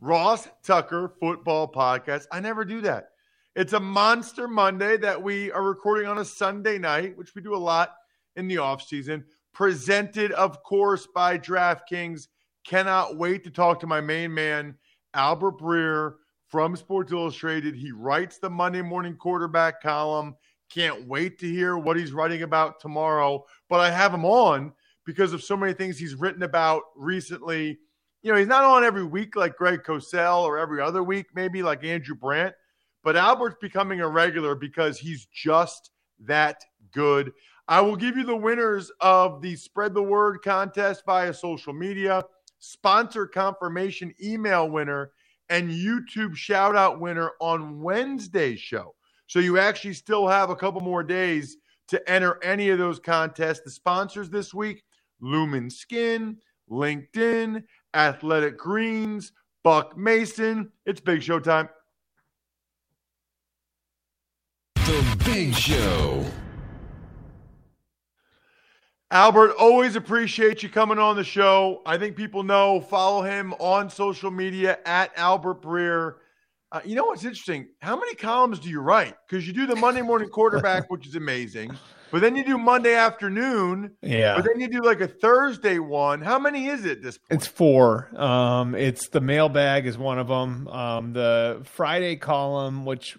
Ross Tucker Football Podcast. I never do that. It's a monster Monday that we are recording on a Sunday night, which we do a lot in the off season. Presented, of course, by DraftKings. Cannot wait to talk to my main man, Albert Breer from Sports Illustrated. He writes the Monday morning quarterback column. Can't wait to hear what he's writing about tomorrow. But I have him on because of so many things he's written about recently. You know, he's not on every week like Greg Cosell or every other week, maybe like Andrew Brandt, but Albert's becoming a regular because he's just that good. I will give you the winners of the Spread the Word contest via social media, sponsor confirmation email winner, and YouTube shout out winner on Wednesday's show. So you actually still have a couple more days to enter any of those contests. The sponsors this week Lumin Skin, LinkedIn, Athletic Greens, Buck Mason. It's Big Show time. The Big Show. Albert, always appreciate you coming on the show. I think people know, follow him on social media at Albert Breer. Uh, you know what's interesting? How many columns do you write? Because you do the Monday morning quarterback, which is amazing. But then you do Monday afternoon. Yeah. But then you do like a Thursday one. How many is it this point? It's four. Um, it's the mailbag is one of them. Um, the Friday column, which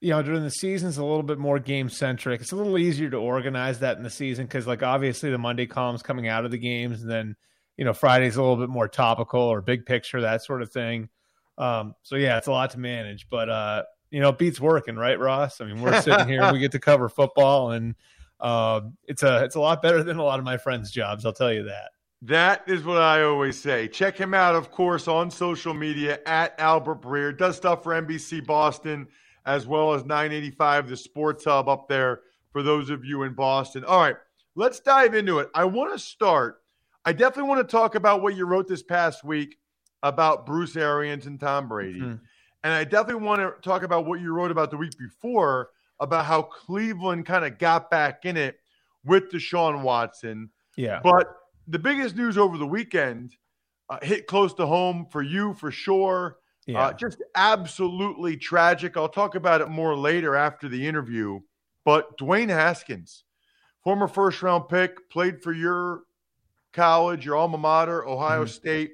you know during the season is a little bit more game centric. It's a little easier to organize that in the season because like obviously the Monday column's coming out of the games, and then you know Friday's a little bit more topical or big picture that sort of thing. Um, so yeah, it's a lot to manage, but uh, you know, beats working, right, Ross? I mean, we're sitting here, we get to cover football, and uh, it's a it's a lot better than a lot of my friends' jobs. I'll tell you that. That is what I always say. Check him out, of course, on social media at Albert Breer. Does stuff for NBC Boston as well as 985, the Sports Hub up there for those of you in Boston. All right, let's dive into it. I want to start. I definitely want to talk about what you wrote this past week about Bruce Arians and Tom Brady. Mm-hmm. And I definitely want to talk about what you wrote about the week before about how Cleveland kind of got back in it with Deshaun Watson. Yeah. But the biggest news over the weekend uh, hit close to home for you for sure. Uh, yeah. Uh, just absolutely tragic. I'll talk about it more later after the interview. But Dwayne Haskins, former first round pick, played for your college, your alma mater, Ohio mm-hmm. State,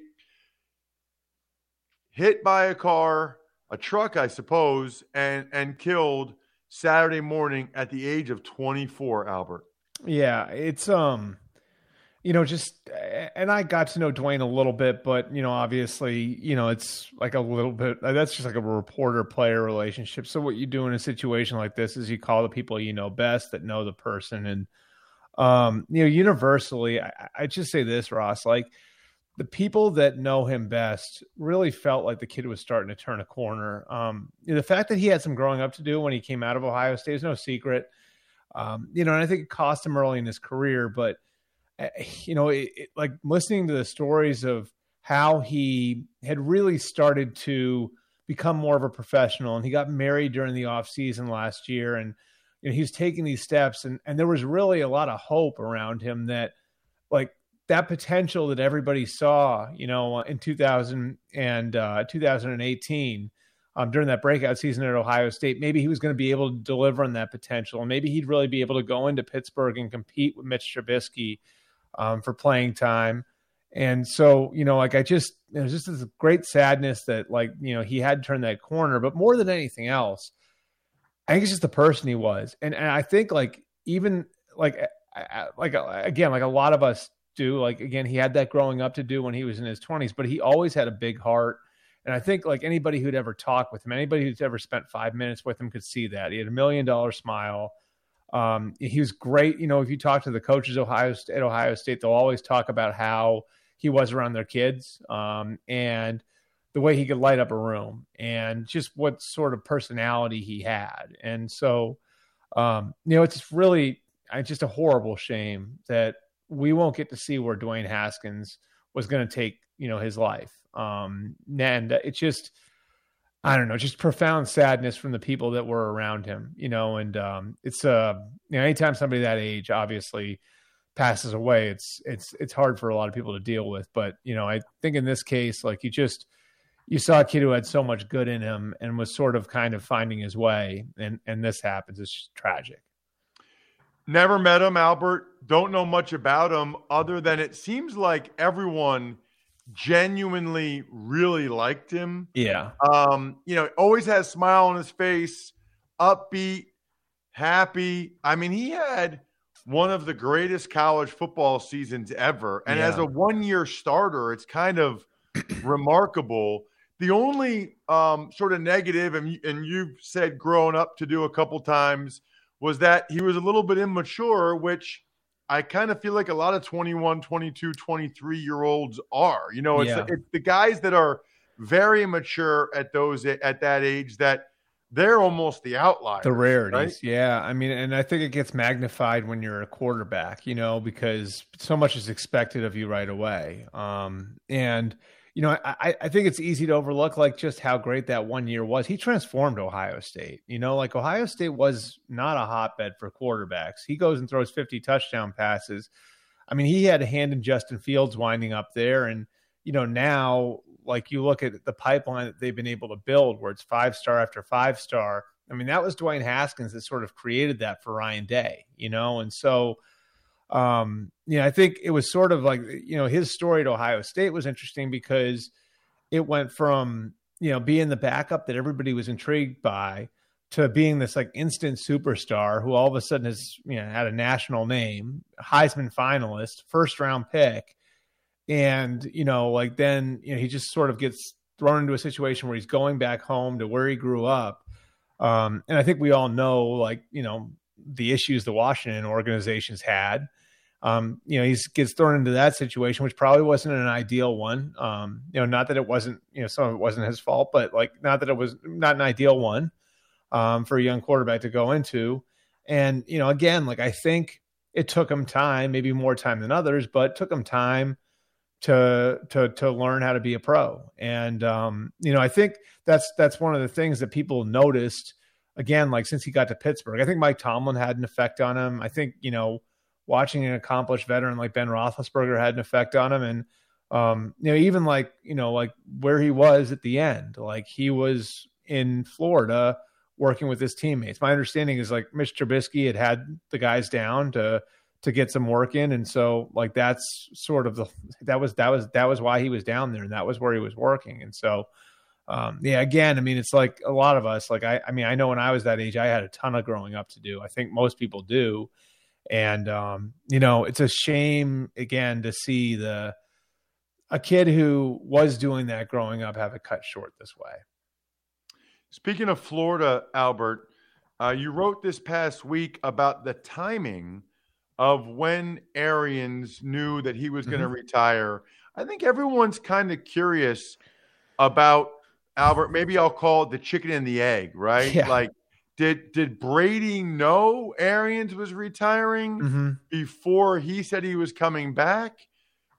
hit by a car, a truck, I suppose, and and killed Saturday morning at the age of 24, Albert. Yeah, it's um you know, just and I got to know Dwayne a little bit, but you know, obviously, you know, it's like a little bit that's just like a reporter player relationship. So what you do in a situation like this is you call the people you know best that know the person and um, you know, universally, I, I just say this, Ross, like the people that know him best really felt like the kid was starting to turn a corner. Um, the fact that he had some growing up to do when he came out of Ohio State is no secret. Um, you know, and I think it cost him early in his career, but uh, you know, it, it, like listening to the stories of how he had really started to become more of a professional and he got married during the off season last year and you know, he's taking these steps, and and there was really a lot of hope around him that, like that potential that everybody saw, you know, in 2000 and uh, 2018 um, during that breakout season at Ohio State, maybe he was going to be able to deliver on that potential, and maybe he'd really be able to go into Pittsburgh and compete with Mitch Trubisky um, for playing time. And so, you know, like I just, it was just this great sadness that, like, you know, he had turned that corner. But more than anything else, I think it's just the person he was, and and I think like even like like again, like a lot of us do. Like again, he had that growing up to do when he was in his twenties, but he always had a big heart and I think like anybody who'd ever talked with him, anybody who's ever spent five minutes with him could see that he had a million dollar smile. Um, he was great. You know, if you talk to the coaches Ohio at Ohio State, they'll always talk about how he was around their kids um, and the way he could light up a room and just what sort of personality he had. And so, um, you know, it's really it's just a horrible shame that we won't get to see where Dwayne Haskins was going to take you know his life. Um, and it's just, I don't know, just profound sadness from the people that were around him, you know, and um, it's uh, you know, anytime somebody that age obviously passes away, it's it's it's hard for a lot of people to deal with. But you know, I think in this case, like you just you saw a kid who had so much good in him and was sort of kind of finding his way, and and this happens. It's tragic. Never met him, Albert. Don't know much about him other than it seems like everyone genuinely really liked him. Yeah. Um, you know, always has a smile on his face, upbeat, happy. I mean, he had one of the greatest college football seasons ever. And yeah. as a one year starter, it's kind of remarkable. The only um, sort of negative, and, and you've said growing up to do a couple times, was that he was a little bit immature, which I kind of feel like a lot of 21, 22, 23 year olds are. You know, it's, yeah. it's the guys that are very mature at those at that age that they're almost the outliers. The rarities, right? yeah. I mean, and I think it gets magnified when you're a quarterback, you know, because so much is expected of you right away. Um, and you know, I, I think it's easy to overlook like just how great that one year was. He transformed Ohio State. You know, like Ohio State was not a hotbed for quarterbacks. He goes and throws 50 touchdown passes. I mean, he had a hand in Justin Fields winding up there. And, you know, now, like you look at the pipeline that they've been able to build where it's five star after five star. I mean, that was Dwayne Haskins that sort of created that for Ryan Day, you know? And so, um, you know, I think it was sort of like, you know, his story at Ohio State was interesting because it went from, you know, being the backup that everybody was intrigued by to being this like instant superstar who all of a sudden has, you know, had a national name, Heisman finalist, first round pick. And, you know, like then, you know, he just sort of gets thrown into a situation where he's going back home to where he grew up. Um, and I think we all know, like, you know, the issues the Washington organizations had um, you know, he gets thrown into that situation, which probably wasn't an ideal one. Um, you know, not that it wasn't, you know, some of it wasn't his fault, but like not that it was not an ideal one um, for a young quarterback to go into. And you know, again, like I think it took him time, maybe more time than others, but took him time to to to learn how to be a pro. And um, you know, I think that's that's one of the things that people noticed. Again, like since he got to Pittsburgh, I think Mike Tomlin had an effect on him. I think you know watching an accomplished veteran like Ben Roethlisberger had an effect on him, and um, you know, even like you know, like where he was at the end, like he was in Florida working with his teammates. My understanding is like Mitch Trubisky had had the guys down to to get some work in, and so like that's sort of the that was that was that was why he was down there, and that was where he was working, and so. Um, yeah, again, I mean, it's like a lot of us. Like I, I mean, I know when I was that age, I had a ton of growing up to do. I think most people do, and um, you know, it's a shame again to see the a kid who was doing that growing up have it cut short this way. Speaking of Florida, Albert, uh, you wrote this past week about the timing of when Arians knew that he was going to mm-hmm. retire. I think everyone's kind of curious about Albert. Maybe I'll call it the chicken and the egg, right? Yeah. Like did did Brady know Arians was retiring mm-hmm. before he said he was coming back?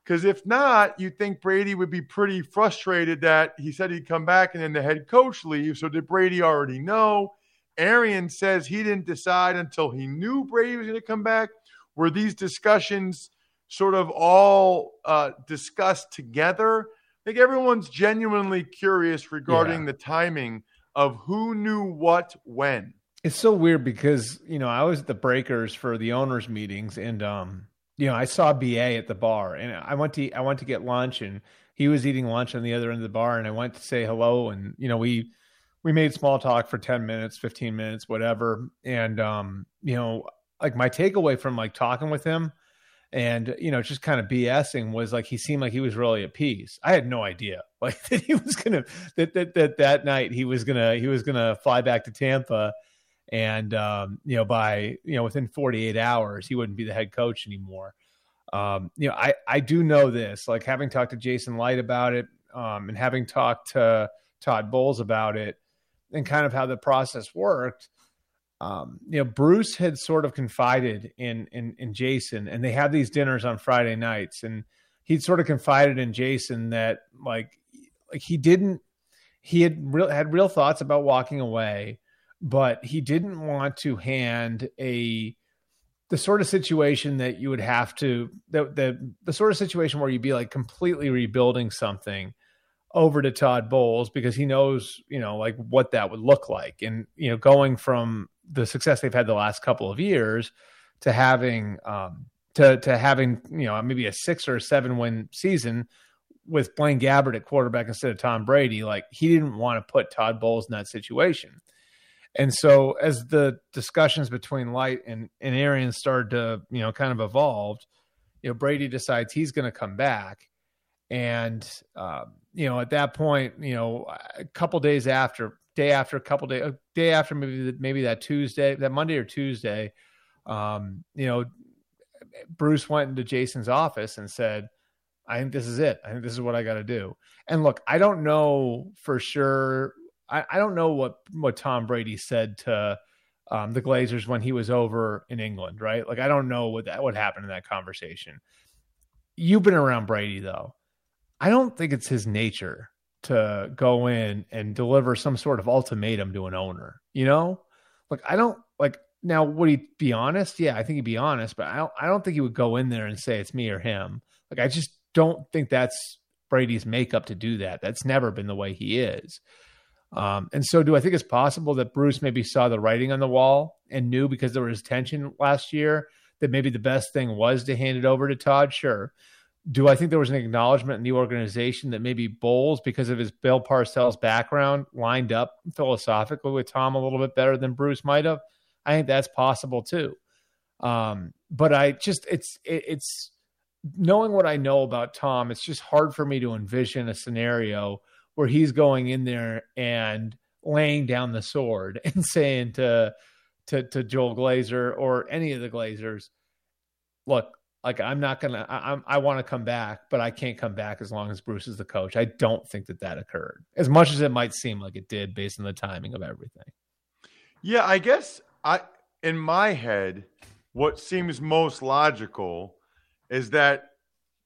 Because if not, you think Brady would be pretty frustrated that he said he'd come back and then the head coach leaves. So did Brady already know? Arians says he didn't decide until he knew Brady was going to come back. Were these discussions sort of all uh, discussed together? I think everyone's genuinely curious regarding Yeah. the timing of who knew what when. It's so weird because you know I was at the Breakers for the owners meetings, and um, you know I saw Ba at the bar, and I went to I went to get lunch, and he was eating lunch on the other end of the bar, and I went to say hello, and you know we we made small talk for ten minutes, fifteen minutes, whatever, and um, you know like my takeaway from like talking with him. And you know, just kind of BSing was like he seemed like he was really at peace. I had no idea, like that he was gonna that that that that night he was gonna he was gonna fly back to Tampa, and um, you know by you know within 48 hours he wouldn't be the head coach anymore um, you know i i do know this like having talked to jason licht about it um, and having talked to todd bowles about it and kind of how the process worked um, you know bruce had sort of confided in in in jason and they had these dinners on friday nights and he'd sort of confided in jason that like like he didn't he had real had real thoughts about walking away but he didn't want to hand a the sort of situation that you would have to the the, the sort of situation where you'd be like completely rebuilding something over to Todd Bowles because he knows, you know, like what that would look like. And, you know, going from the success they've had the last couple of years to having um to to having, you know, maybe a six or a seven win season with Blaine Gabbert at quarterback instead of Tom Brady, like he didn't want to put Todd Bowles in that situation. And so as the discussions between Licht and, and Arians started to, you know, kind of evolved, you know, Brady decides he's going to come back. And, um, you know, at that point, you know, a couple days after, day after, a couple day, a day after maybe, maybe that Tuesday, that Monday or Tuesday, um, you know, Bruce went into Jason's office and said, I think this is it. I think this is what I got to do. And look, I don't know for sure. I, I don't know what what Tom Brady said to um, the Glazers when he was over in England, right? Like I don't know what that what happened in that conversation. You've been around Brady though. I don't think it's his nature to go in and deliver some sort of ultimatum to an owner. You know, like I don't like now. Would he be honest? Yeah, I think he'd be honest, but I don't. I don't think he would go in there and say it's me or him. Like I just don't think that's Brady's makeup to do that. That's never been the way he is. Um, and so, do I think it's possible that Bruce maybe saw the writing on the wall and knew because there was tension last year that maybe the best thing was to hand it over to Todd? Sure. Do I think there was an acknowledgement in the organization that maybe Bowles, because of his Bill Parcells background, lined up philosophically with Tom a little bit better than Bruce might have? I think that's possible too. Um, but I just it's it, it's knowing what I know about Tom. It's just hard for me to envision a scenario where he's going in there and laying down the sword and saying to to to Joel Glazer or any of the Glazers, look, like I'm not gonna, I, I'm, I want to come back, but I can't come back as long as Bruce is the coach. I don't think that that occurred, as much as it might seem like it did, based on the timing of everything. Yeah, I guess I in my head, what seems most logical is that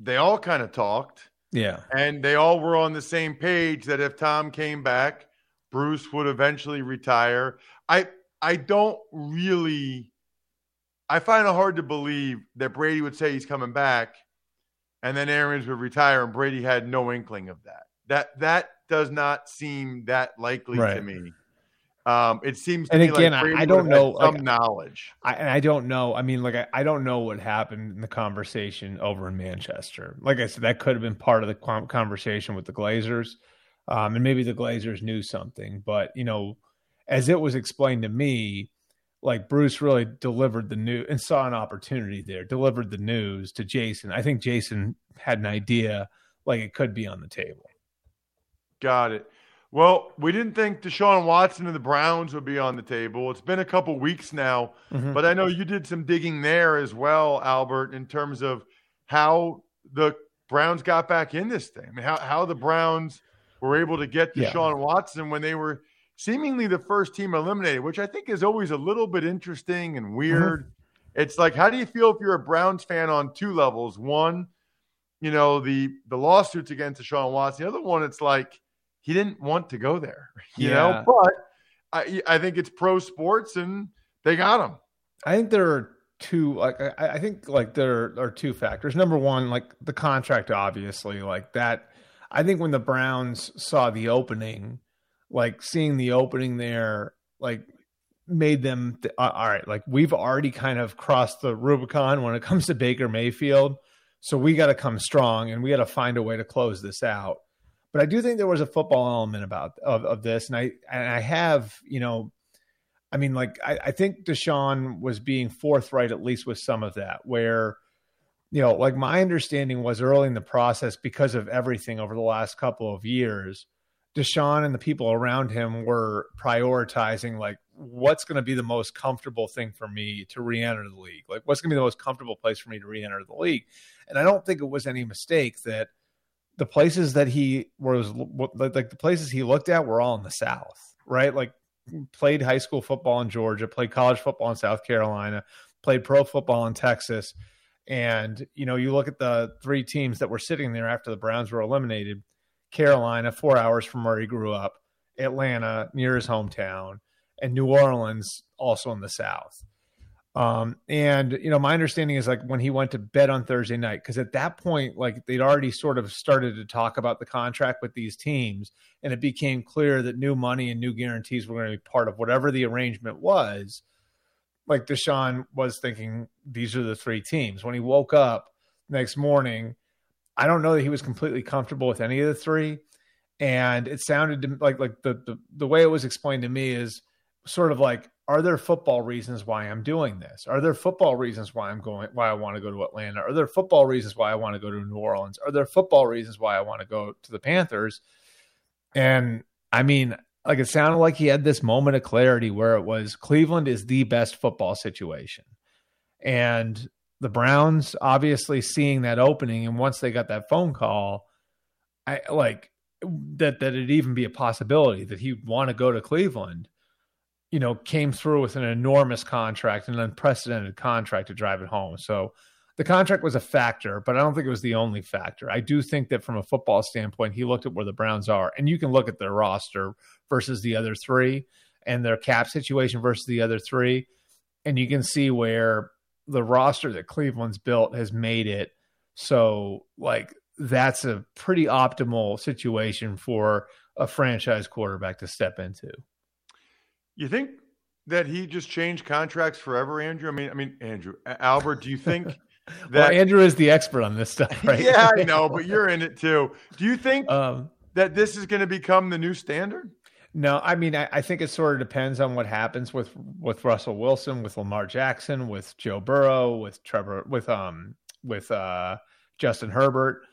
they all kind of talked Yeah, and they all were on the same page that if Tom came back, Bruce would eventually retire. I I don't really I find it hard to believe that Brady would say he's coming back and then Arians would retire and Brady had no inkling of that. That that does not seem that likely to me. Um, it seems to And me again, like I- I don't would have had know, some like- knowledge. I, and I don't know. I mean, like I, I don't know what happened in the conversation over in Manchester. Like I said, that could have been part of the conversation with the Glazers, um, and maybe the Glazers knew something. But you know, as it was explained to me, like Bruce really delivered the news and saw an opportunity there, delivered the news to Jason. I think Jason had an idea, like it could be on the table. Got it. Well, we didn't think Deshaun Watson and the Browns would be on the table. It's been a couple weeks now, Mhm. but I know you did some digging there as well, Albert, in terms of how the Browns got back in this thing. I mean, how, how the Browns were able to get Yeah. Deshaun Watson when they were seemingly the first team eliminated, which I think is always a little bit interesting and mm-hmm. weird. It's like, how do you feel if you're a Browns fan on two levels? One, you know, the the lawsuits against Deshaun Watson. The other one, it's like he didn't want to go there, you Yeah. know. But I, I think it's pro sports, and they got him. I think there are two like I, I think like there are two factors. Number one, like the contract, obviously, like that. I think when the Browns saw the opening, like seeing the opening there, like made them th- all right. Like we've already kind of crossed the Rubicon when it comes to Baker Mayfield, so we got to come strong and we got to find a way to close this out. But I do think there was a football element about of, of this, and I and I have you know I mean, like I, I think Deshaun was being forthright at least with some of that, where you know, like my understanding was early in the process because of everything over the last couple of years, Deshaun and the people around him were prioritizing like what's going to be the most comfortable thing for me to re-enter the league. Like what's going to be the most comfortable place for me to re-enter the league. And I don't think it was any mistake that the places that he was like the places he looked at were all in the South, right? Like played high school football in Georgia, played college football in South Carolina, played pro football in Texas. And, you know, you look at the three teams that were sitting there after the Browns were eliminated Carolina, four hours from where he grew up, Atlanta, near his hometown, and New Orleans, also in the South. Um, and you know, my understanding is like when he went to bed on Thursday night, because at that point, like they'd already sort of started to talk about the contract with these teams, and it became clear that new money and new guarantees were going to be part of whatever the arrangement was. Like Deshaun was thinking, these are the three teams. When he woke up next morning, I don't know that he was completely comfortable with any of the three, and it sounded like like the the, the way it was explained to me is sort of like are there football reasons why I'm doing this? Are there football reasons why I'm going why I want to go to Atlanta? Are there football reasons why I want to go to New Orleans? Are there football reasons why I want to go to the Panthers? And I mean, like it sounded like he had this moment of clarity where it was Cleveland is the best football situation. And the Browns obviously seeing that opening and once they got that phone call, I like that that it even be a possibility that he'd want to go to Cleveland you know, came through with an enormous contract, an unprecedented contract to drive it home. So the contract was a factor, but I don't think it was the only factor. I do think that from a football standpoint, he looked at where the Browns are, and you can look at their roster versus the other three and their cap situation versus the other three, and you can see where the roster that Cleveland's built has made it so like that's a pretty optimal situation for a franchise quarterback to step into. You think that he just changed contracts forever, Andrew? I mean, I mean, Andrew, Albert, do you think that well, Andrew is the expert on this stuff, right? yeah, I know, but you're in it too. Do you think um, that this is going to become the new standard? No, I mean, I, I, think it sort of depends on what happens with with Russell Wilson, with Lamar Jackson, with Joe Burrow, with Trevor, with um, with uh, Justin Herbert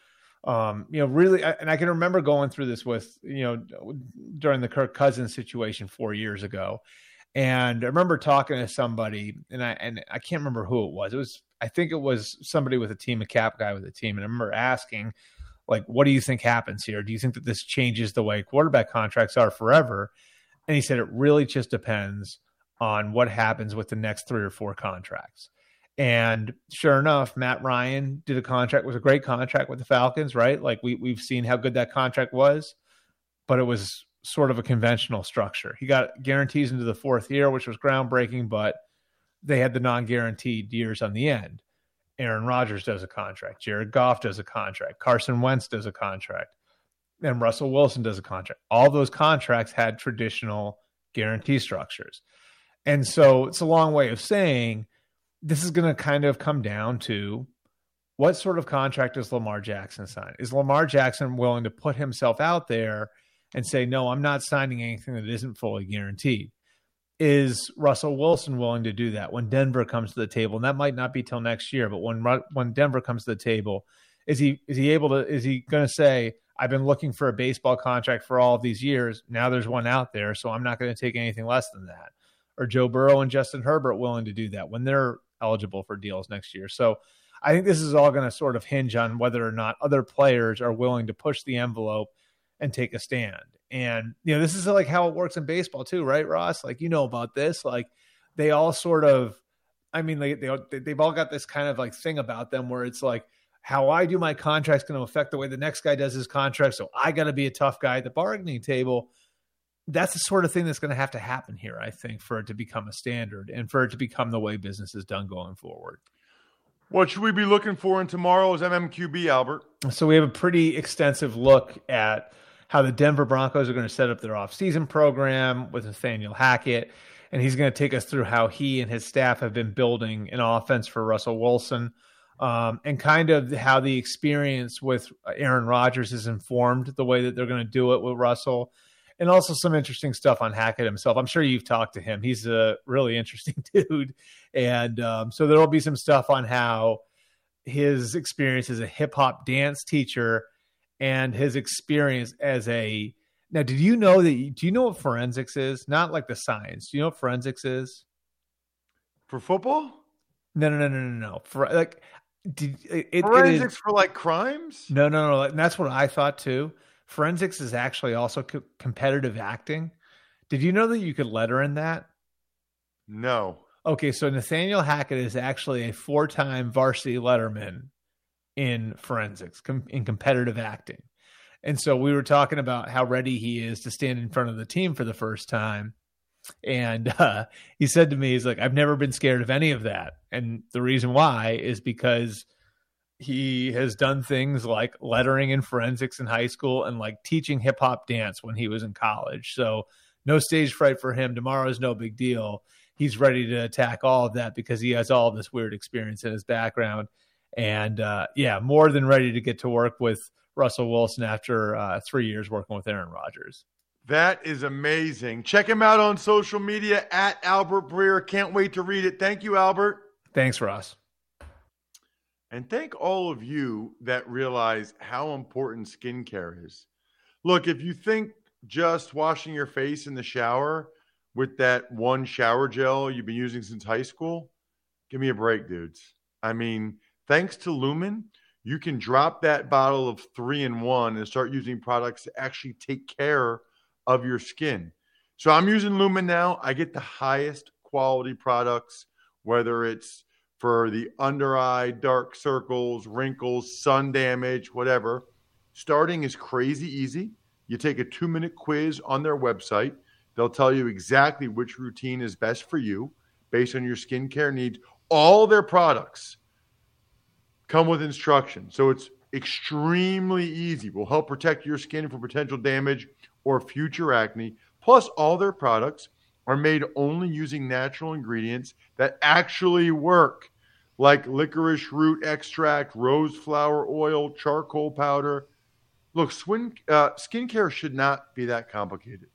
um, you know, really, and I can remember going through this with, you know, during the Kirk Cousins situation four years ago. And I remember talking to somebody, and I and I can't remember who it was. It was, I think it was somebody with a team, a cap guy with a team. And I remember asking, like, what do you think happens here? Do you think that this changes the way quarterback contracts are forever? And he said it really just depends on what happens with the next three or four contracts. And sure enough, Matt Ryan did a contract was a great contract with the Falcons, right? Like we we've seen how good that contract was, but it was sort of a conventional structure. He got guarantees into the fourth year, which was groundbreaking, but they had the non-guaranteed years on the end. Aaron Rodgers does a contract, Jared Goff does a contract, Carson Wentz does a contract, and Russell Wilson does a contract. All those contracts had traditional guarantee structures. And so it's a long way of saying this is going to kind of come down to what sort of contract does Lamar Jackson sign? Is Lamar Jackson willing to put himself out there and say, no, I'm not signing anything that isn't fully guaranteed? Is Russell Wilson willing to do that when Denver comes to the table? And that might not be till next year, but when when Denver comes to the table, is he is he able to is he going to say, I've been looking for a baseball contract for all of these years. Now there's one out there, so I'm not going to take anything less than that. Or Joe Burrow and Justin Herbert willing to do that when they're eligible for deals next year. So I think this is all going to sort of hinge on whether or not other players are willing to push the envelope and take a stand. And you know, this is like how it works in baseball too, right, Ross? Like you know about this. Like they all sort of, I mean, they they they've all got this kind of like thing about them where it's like how I do my contract's going to affect the way the next guy does his contract. So I got to be a tough guy at the bargaining table. that's the sort of thing that's going to have to happen here, I think, for it to become a standard and for it to become the way business is done going forward. What should we be looking for in tomorrow's MMQB, Albert? So we have a pretty extensive look at how the Denver Broncos are going to set up their offseason program with Nathaniel Hackett. And he's going to take us through how he and his staff have been building an offense for Russell Wilson um, and kind of how the experience with Aaron Rodgers has informed the way that they're going to do it with Russell and also some interesting stuff on Hackett himself. I'm sure you've talked to him. He's a really interesting dude, and um, so there will be some stuff on how his experience as a hip hop dance teacher and his experience as a now. Did you know that? Do you know what forensics is? Not like the science. Do you know what forensics is for football? No, no, no, no, no, no. For like, did it, forensics it is, for like crimes? No, no, no. And that's what I thought too. Forensics is actually also co- competitive acting. Did you know that you could letter in that? No. Okay, so Nathaniel Hackett is actually a four-time varsity letterman in forensics, com- in competitive acting. And so we were talking about how ready he is to stand in front of the team for the first time. And uh, he said to me, he's like, I've never been scared of any of that. And the reason why is because he has done things like lettering in forensics in high school and like teaching hip hop dance when he was in college. So no stage fright for him. Tomorrow is no big deal. He's ready to attack all of that because he has all this weird experience in his background. And uh, yeah, more than ready to get to work with Russell Wilson after uh, three years working with Aaron Rodgers. That is amazing. Check him out on social media at Albert Breer. Can't wait to read it. Thank you, Albert. Thanks, Ross. And thank all of you that realize how important skincare is. Look, if you think just washing your face in the shower with that one shower gel you've been using since high school, give me a break, dudes. I mean, thanks to Lumin, you can drop that bottle of three in one and start using products to actually take care of your skin. So I'm using Lumin now. I get the highest quality products, whether it's for the under eye, dark circles, wrinkles, sun damage, whatever. Starting is crazy easy. You take a two minute quiz on their website. They'll tell you exactly which routine is best for you based on your skincare needs. All their products come with instructions. So it's extremely easy. Will help protect your skin from potential damage or future acne. Plus, all their products are made only using natural ingredients that actually work like licorice root extract, rose flower oil, charcoal powder. Look, swin, uh, skincare should not be that complicated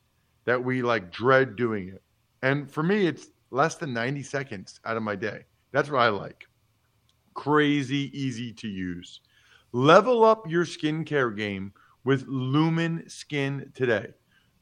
that we like dread doing it. And for me, it's less than 90 seconds out of my day. That's what I like. Crazy easy to use. Level up your skincare game with Lumin Skin today.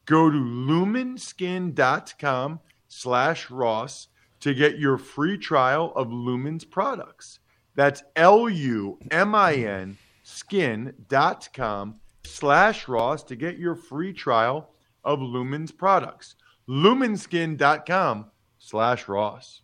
Go to luminskin.com slash Ross to get your free trial of Lumin's products. That's L-U-M-I-N skin.com slash Ross to get your free trial of Lumin's products. Luminskin.com slash Ross.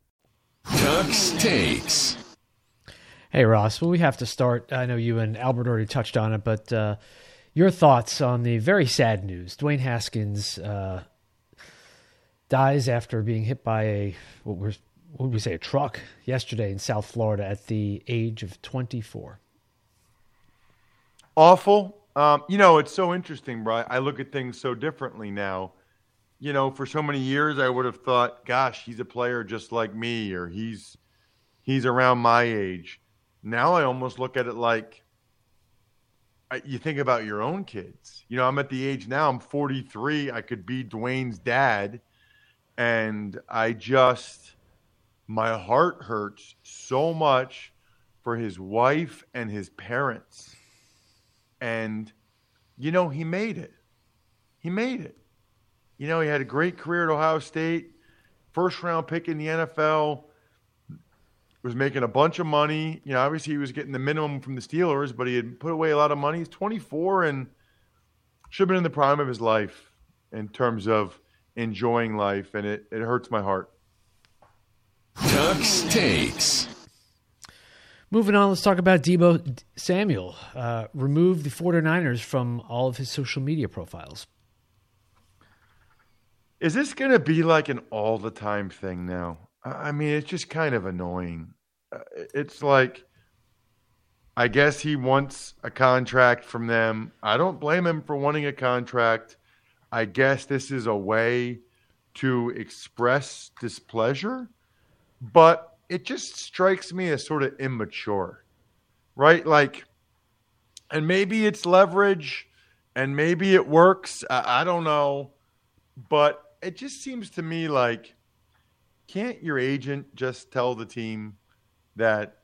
Tuck's takes. Hey, Ross. Well, we have to start. I know you and Albert already touched on it, but uh, your thoughts on the very sad news. Dwayne Haskins uh, dies after being hit by a what was what would we say a truck yesterday in South Florida at the age of 24. Awful. Um, you know, it's so interesting, bro. I look at things so differently now. You know, for so many years, I would have thought, "Gosh, he's a player just like me," or "He's he's around my age." Now I almost look at it like you think about your own kids. You know, I'm at the age now. I'm 43. I could be Dwayne's dad and I just my heart hurts so much for his wife and his parents. And you know, he made it. He made it. You know, he had a great career at Ohio State, first round pick in the NFL, was making a bunch of money. You know, obviously he was getting the minimum from the Steelers, but he had put away a lot of money. He's 24 and should have been in the prime of his life in terms of enjoying life, and it, it hurts my heart. Tuck's takes. Moving on, let's talk about Deebo Samuel. Uh, removed the 49ers from all of his social media profiles. Is this going to be like an all the time thing now? I mean, it's just kind of annoying. Uh, it's like, I guess he wants a contract from them. I don't blame him for wanting a contract. I guess this is a way to express displeasure, but it just strikes me as sort of immature, right? Like, and maybe it's leverage and maybe it works. I, I don't know. But it just seems to me like can't your agent just tell the team that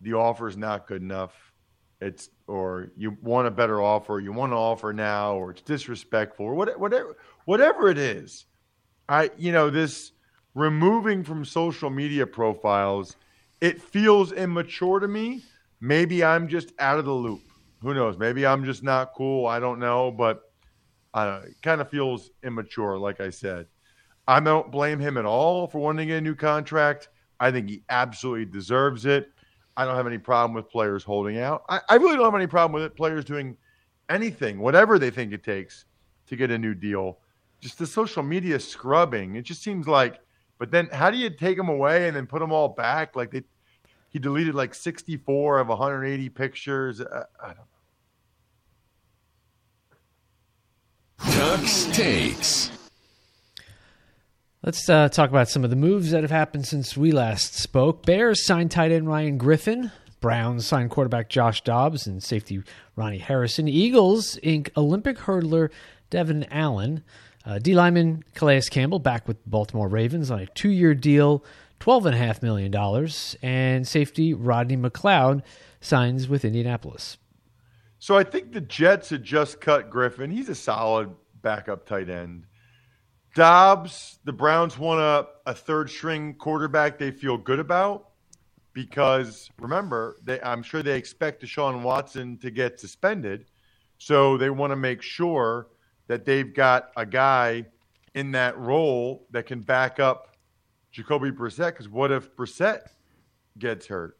the offer is not good enough? It's or you want a better offer, you want an offer now, or it's disrespectful, or whatever, whatever it is. I, you know, this removing from social media profiles, it feels immature to me. Maybe I'm just out of the loop. Who knows? Maybe I'm just not cool. I don't know, but I don't know. It kind of feels immature, like I said. I don't blame him at all for wanting a new contract. I think he absolutely deserves it. I don't have any problem with players holding out. I, I really don't have any problem with it. Players doing anything, whatever they think it takes to get a new deal. Just the social media scrubbing. It just seems like. But then, how do you take them away and then put them all back? Like they, he deleted like 64 of 180 pictures. I, I don't Tuck's takes. Let's uh, talk about some of the moves that have happened since we last spoke. Bears signed tight end Ryan Griffin. Browns signed quarterback Josh Dobbs and safety Ronnie Harrison. Eagles ink Olympic hurdler Devin Allen. Uh, D lineman Calais Campbell back with Baltimore Ravens on a two year deal, $12.5 million. And safety Rodney McLeod signs with Indianapolis. So I think the Jets had just cut Griffin. He's a solid backup tight end. Dobbs, the Browns want a, a third string quarterback they feel good about because remember, they, I'm sure they expect Deshaun Watson to get suspended. So they want to make sure that they've got a guy in that role that can back up Jacoby Brissett. Because what if Brissett gets hurt?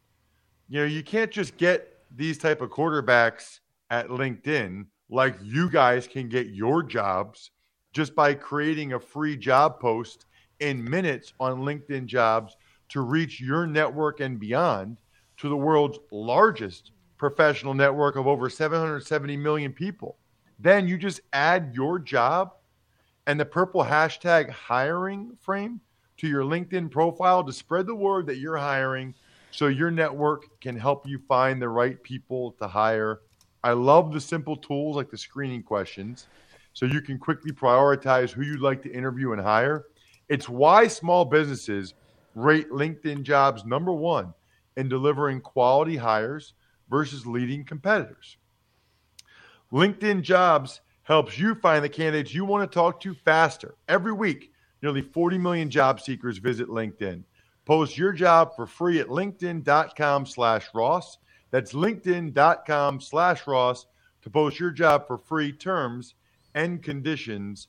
You know, you can't just get these type of quarterbacks at LinkedIn like you guys can get your jobs just by creating a free job post in minutes on LinkedIn jobs to reach your network and beyond to the world's largest professional network of over 770 million people. Then you just add your job and the purple hashtag hiring frame to your LinkedIn profile to spread the word that you're hiring so your network can help you find the right people to hire I love the simple tools like the screening questions so you can quickly prioritize who you'd like to interview and hire. It's why small businesses rate LinkedIn jobs number one in delivering quality hires versus leading competitors. LinkedIn jobs helps you find the candidates you want to talk to faster. Every week, nearly 40 million job seekers visit LinkedIn. Post your job for free at linkedin.com slash Ross. That's linkedin.com slash Ross to post your job for free terms and conditions.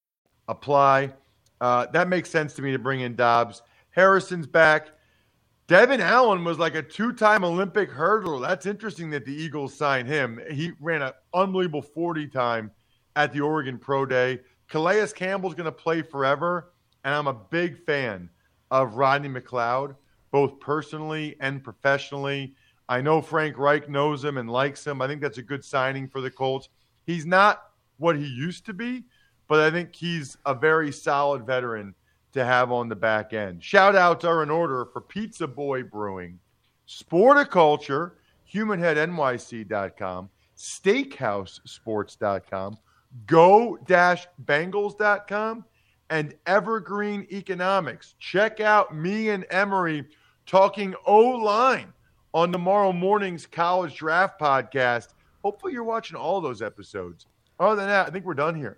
apply. Uh, that makes sense to me to bring in Dobbs. Harrison's back. Devin Allen was like a two time Olympic hurdler. That's interesting that the Eagles signed him. He ran an unbelievable 40 time at the Oregon Pro Day. Calais Campbell's going to play forever, and I'm a big fan of Rodney McLeod, both personally and professionally. I know Frank Reich knows him and likes him. I think that's a good signing for the Colts. He's not what he used to be, but I think he's a very solid veteran to have on the back end. Shout outs are in order for Pizza Boy Brewing, Sporticulture, HumanHeadNYC.com, SteakhouseSports.com, Go-Bengals.com, and Evergreen Economics. Check out me and Emory talking O line on tomorrow morning's college draft podcast. Hopefully, you're watching all those episodes. Other than that, I think we're done here.